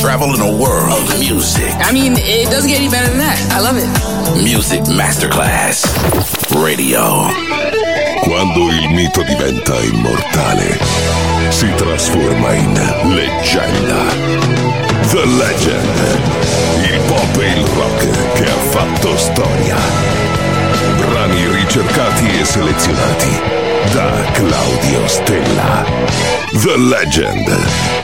travel in a world of music. I mean, it doesn't get any better than that. I love it. Music Masterclass Radio. Quando il mito diventa immortale, si trasforma in leggenda. The Legend. Il pop e il rock che ha fatto storia. Brani ricercati e selezionati da Claudio Stella. The Legend.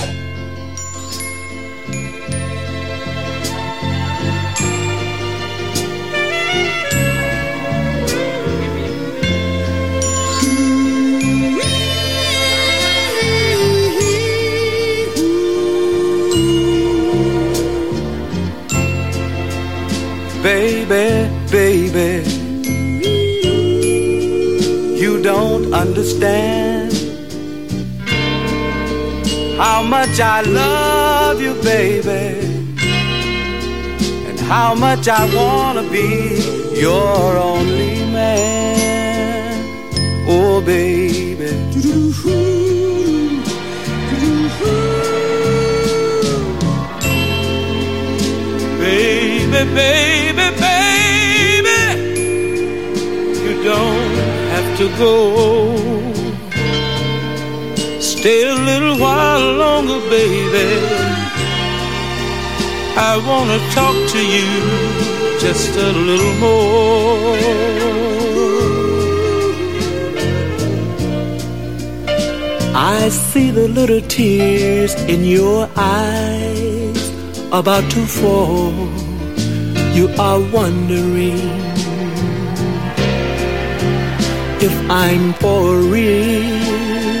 Understand how much I love you, baby, and how much I wanna be your only man. Oh, baby. Baby, baby, baby, you don't have to go. Stay a little while longer, baby. I wanna talk to you just a little more. I see the little tears in your eyes about to fall. You are wondering if I'm for real.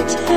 night.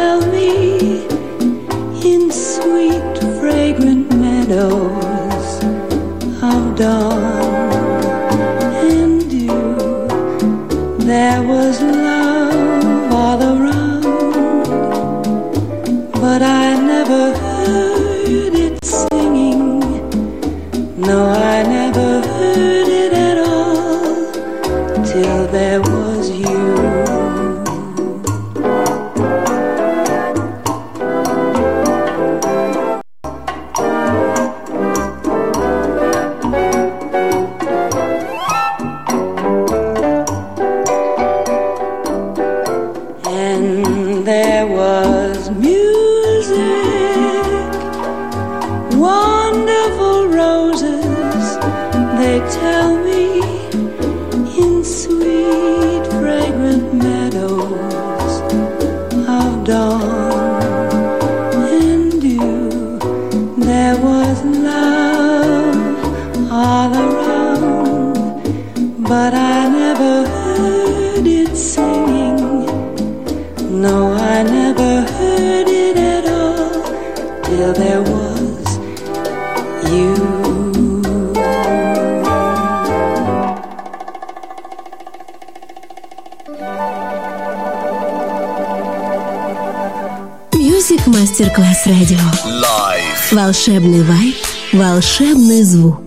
волшебный вайб, волшебный звук.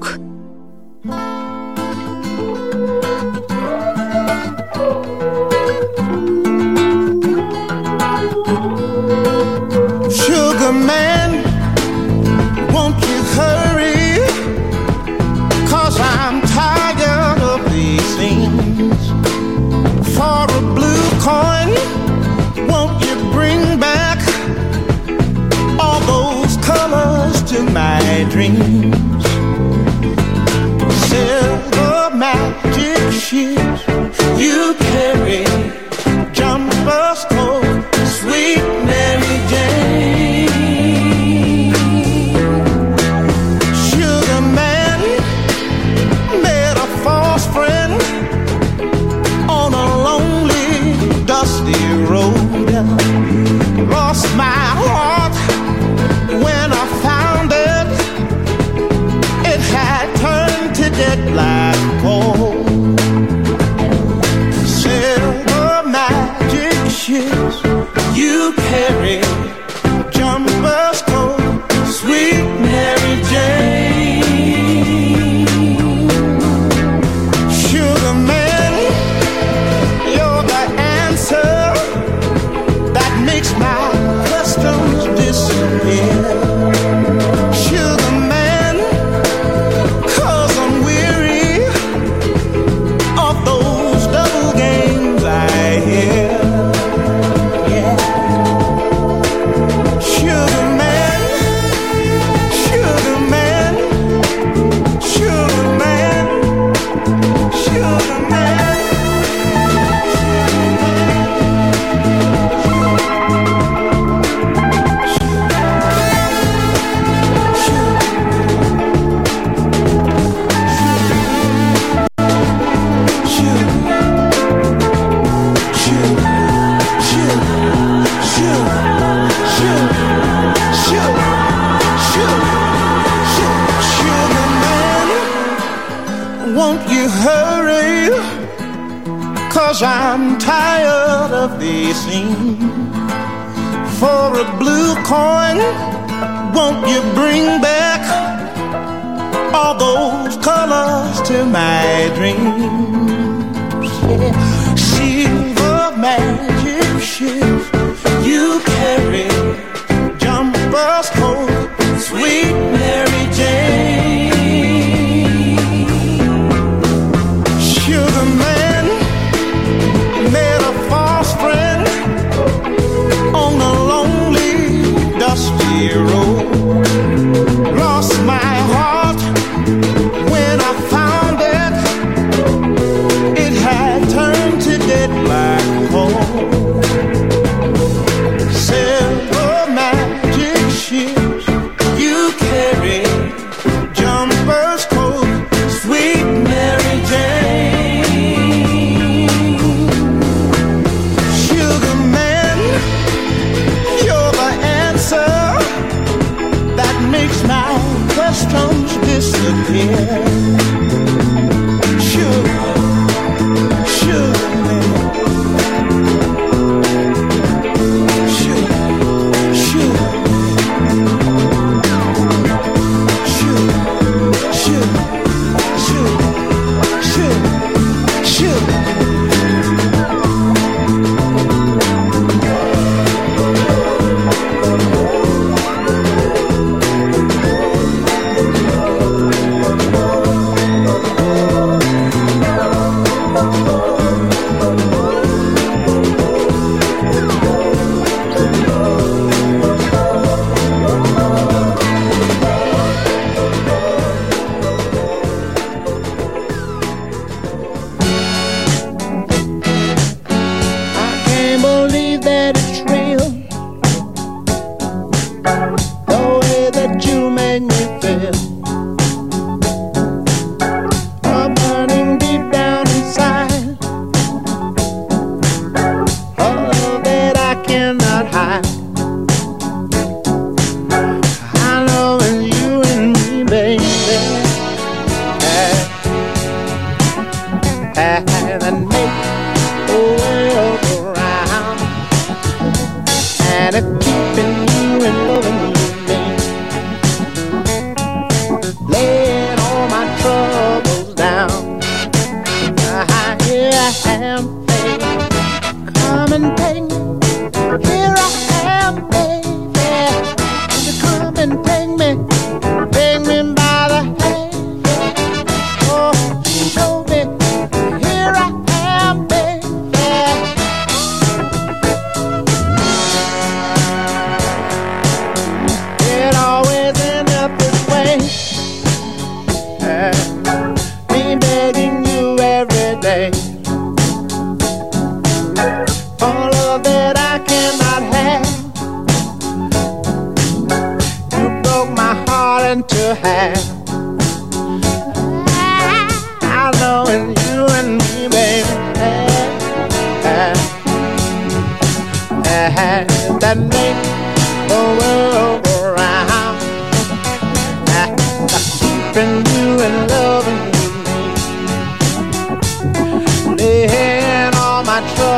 dream. Cause I'm tired of dancing for a blue coin. Won't you bring back all those colors to my dreams? Yeah. Silver magic.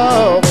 love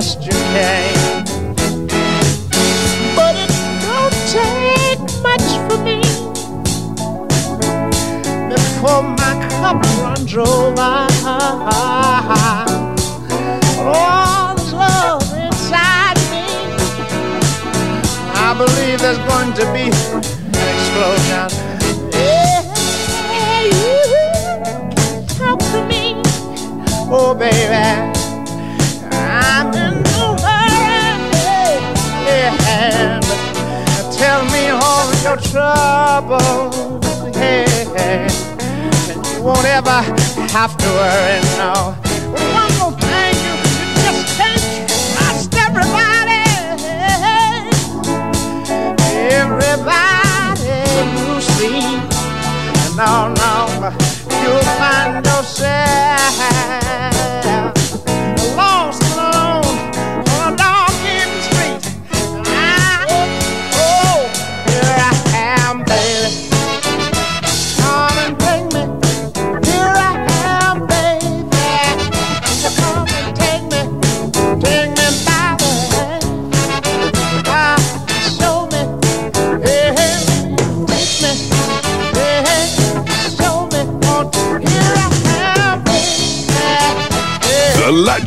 best you can.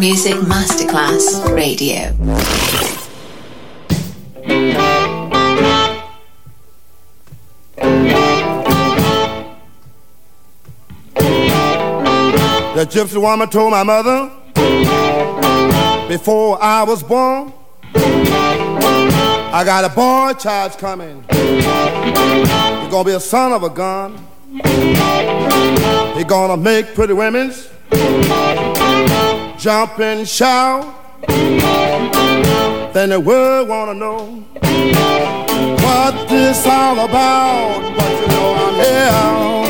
Music Masterclass Radio. The gypsy woman told my mother before I was born, I got a boy child coming. He's gonna be a son of a gun. He's gonna make pretty women's jump and shout. Then the world wanna know what this all about. But you know I'm here.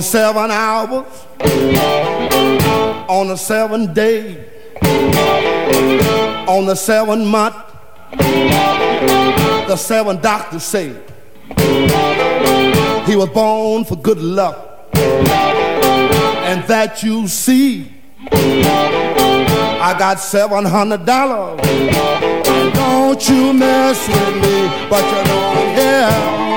The seven hours, on the seven day, on the seven month, the seven doctors say he was born for good luck, and that you see. I got seven hundred dollars. Don't you mess with me, but you know I'm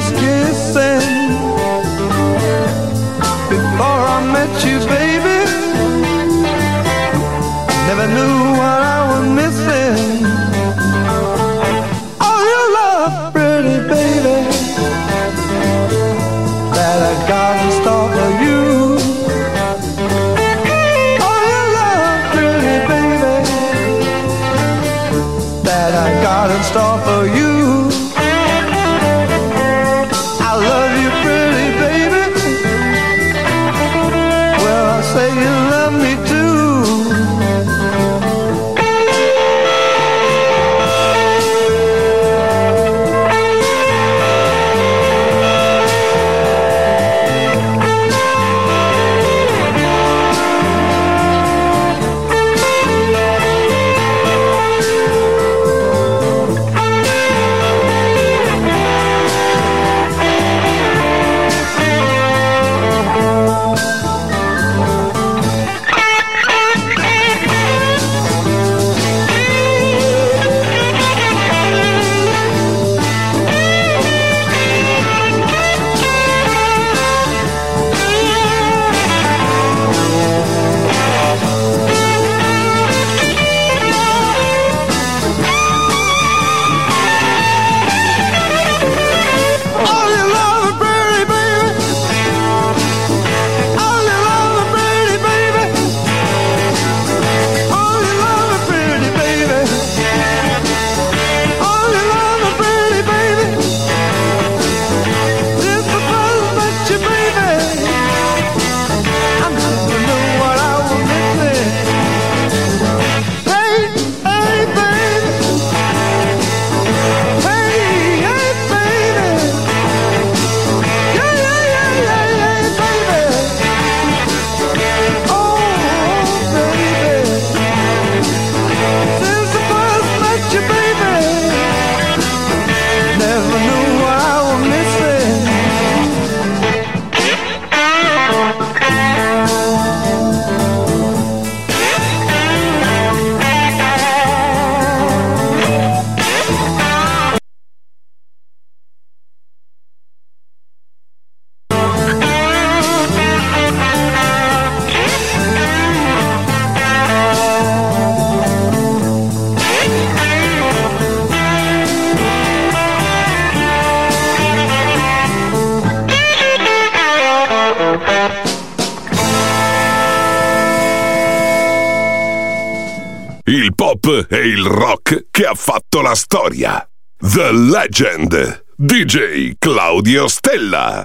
esquecer. DJ Claudio Stella.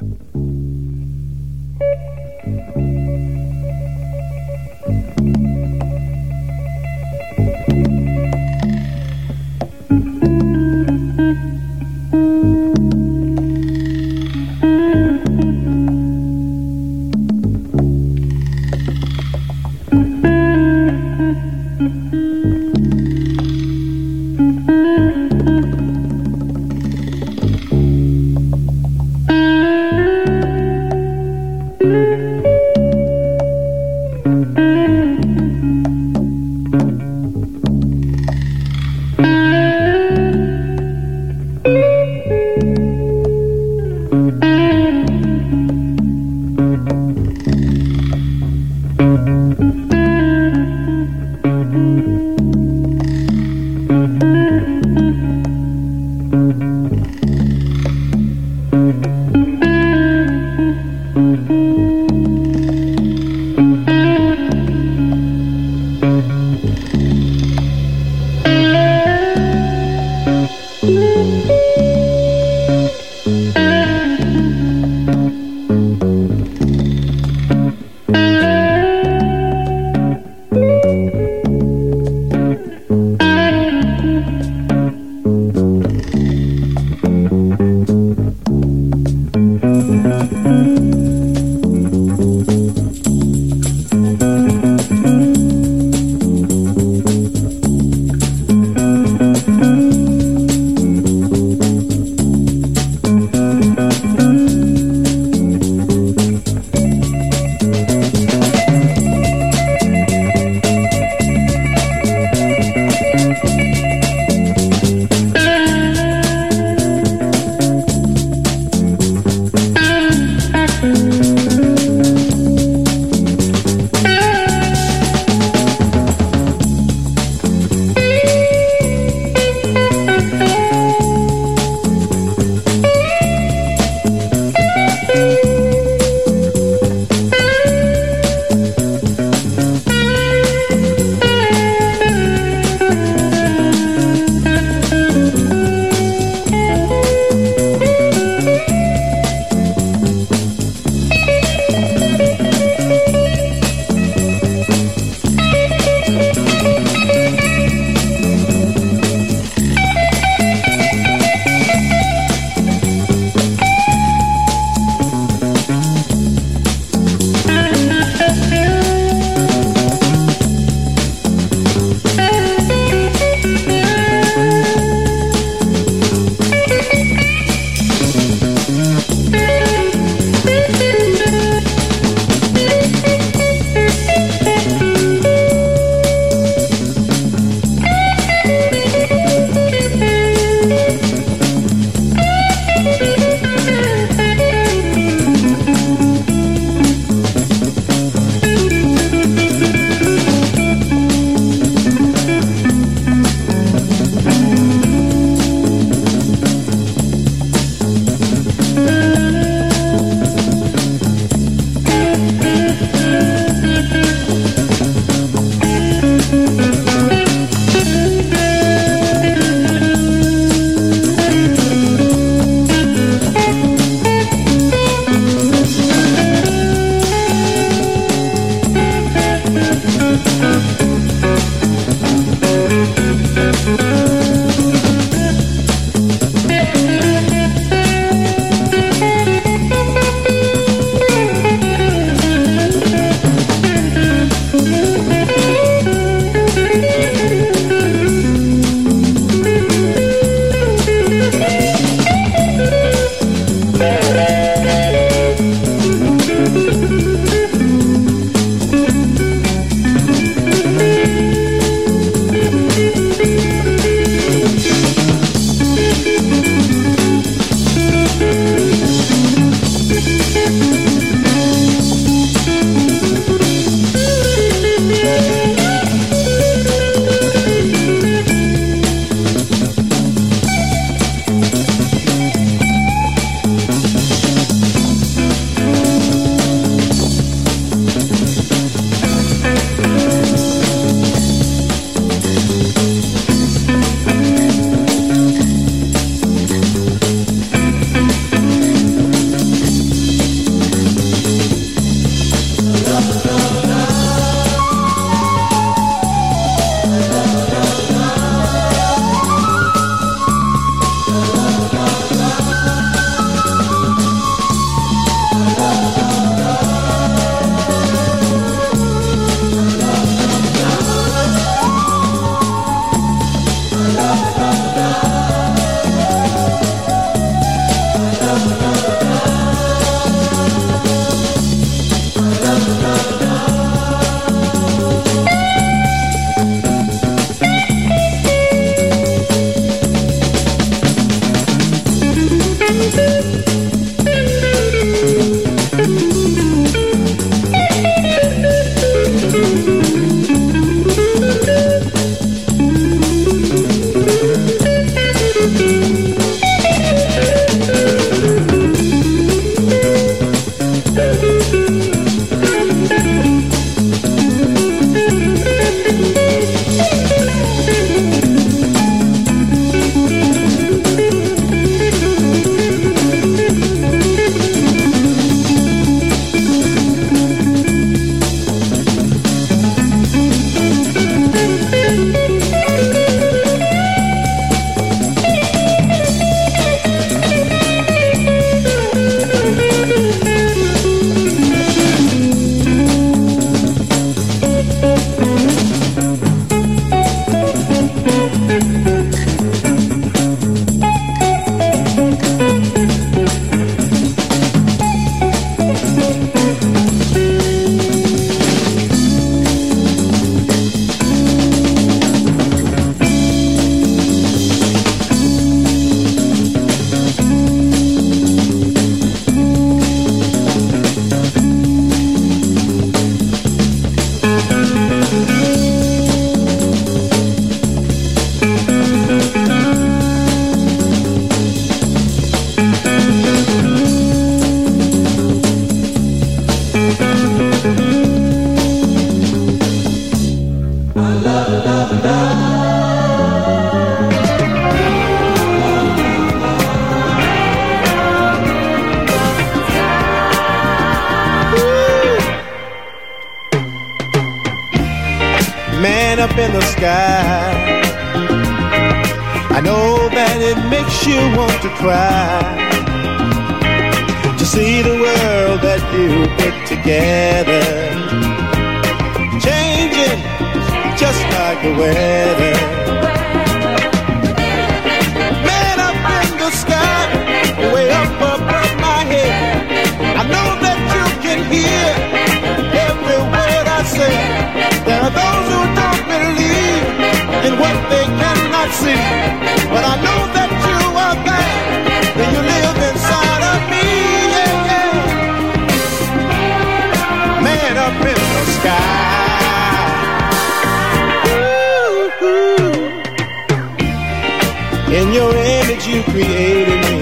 created me.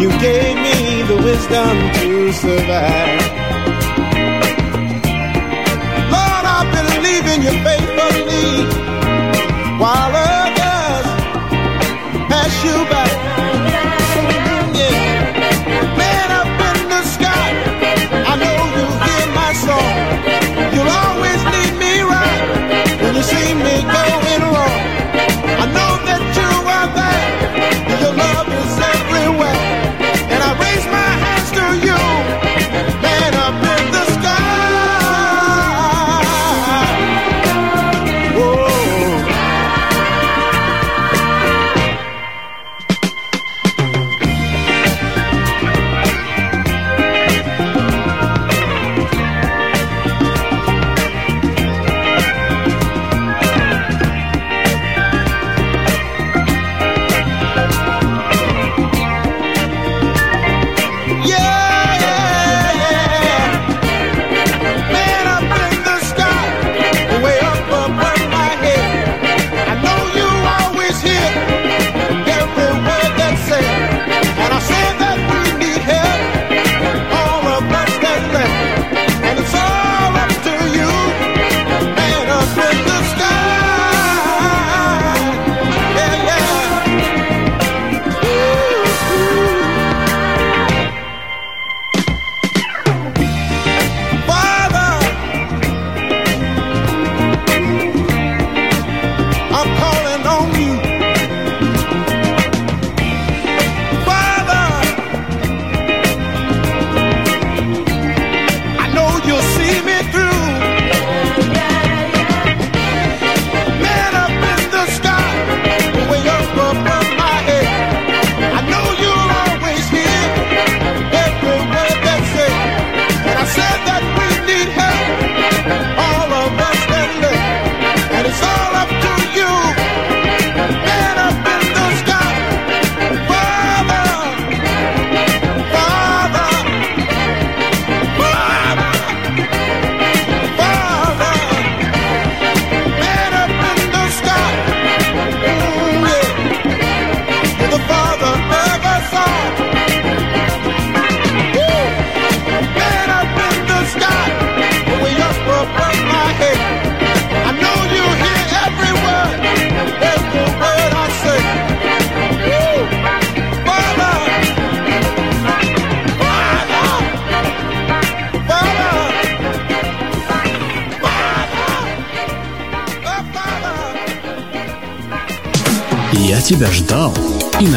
You gave me the wisdom to survive.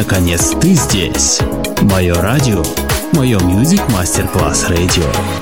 наконец ты здесь. Мое радио, мое Music Master Class радио.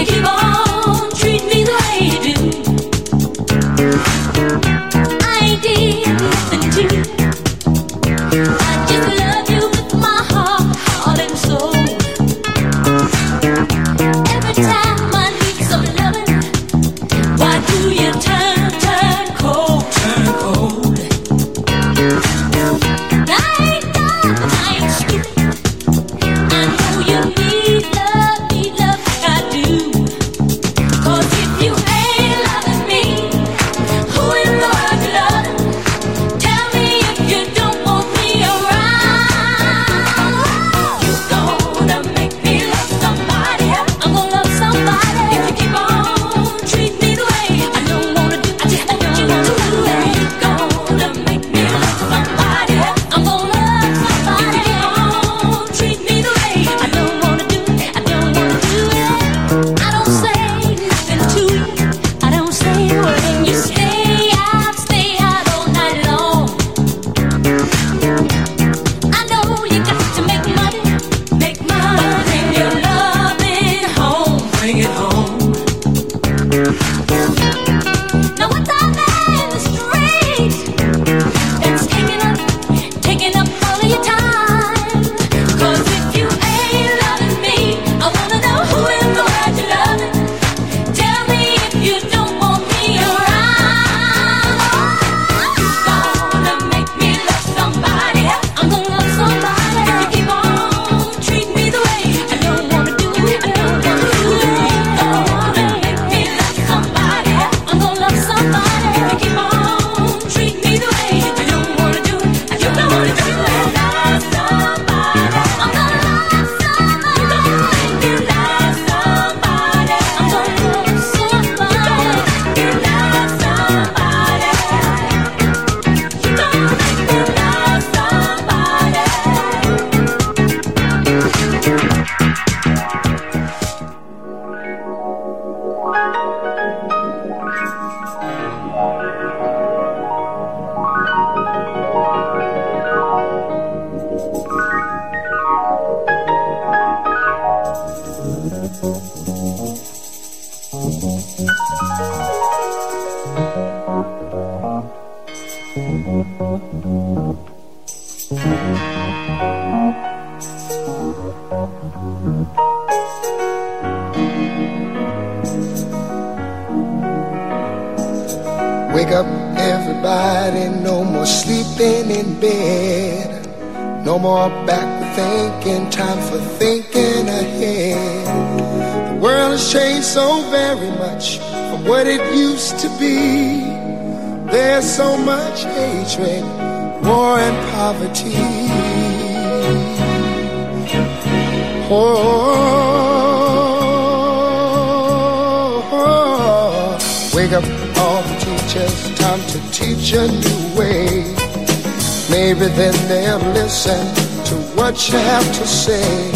Wake poverty. Oh, oh, wake up all the teachers, time to teach a new way. Maybe then they'll listen to what you have to say.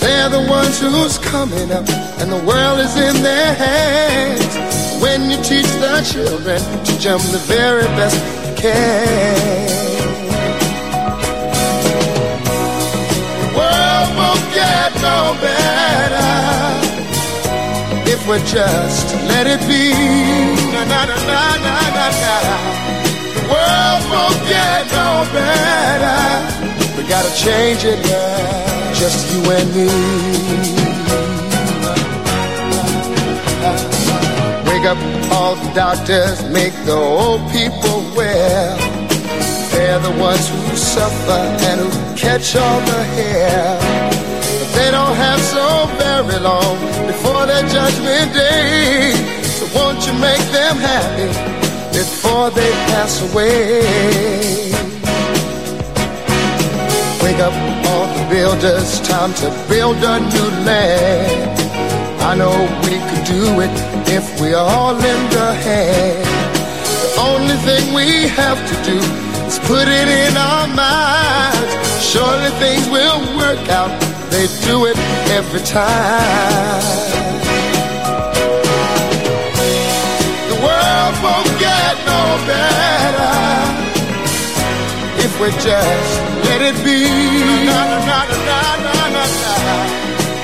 They're the ones who's coming up, and the world is in their hands. When you teach the children, teach them the very best you can. No better if we just let it be. Na na na na na na. The world won't get no better. We gotta change it, yeah. Just you and me. Wake up all the doctors, make the old people well. They're the ones who suffer and who catch all the hair. They don't have so very long before their judgment day. So won't you make them happy before they pass away? Wake up all the builders, time to build a new land. I know we could do it if we all lend a hand. The only thing we have to do is put it in our minds. Surely things will work out. They do it every time. The world won't get no better if we just let it be. Na, na, na, na, na, na, na.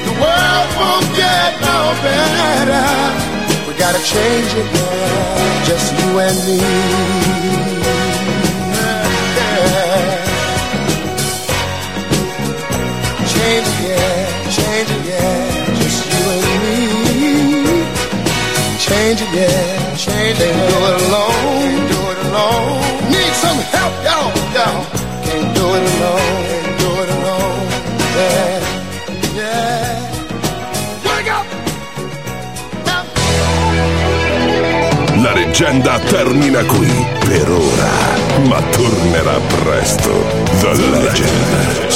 The world won't get no better. We gotta change it just you and me. Change it, yeah, change it, yeah, just you and me. Change it, yeah, change it. Can't do it alone, do it alone. Need some help, y'all, y'all. Can't do it alone, can't do it alone. Yeah, yeah. Wake up! La leggenda termina qui per ora, ma tornerà presto. The Legend,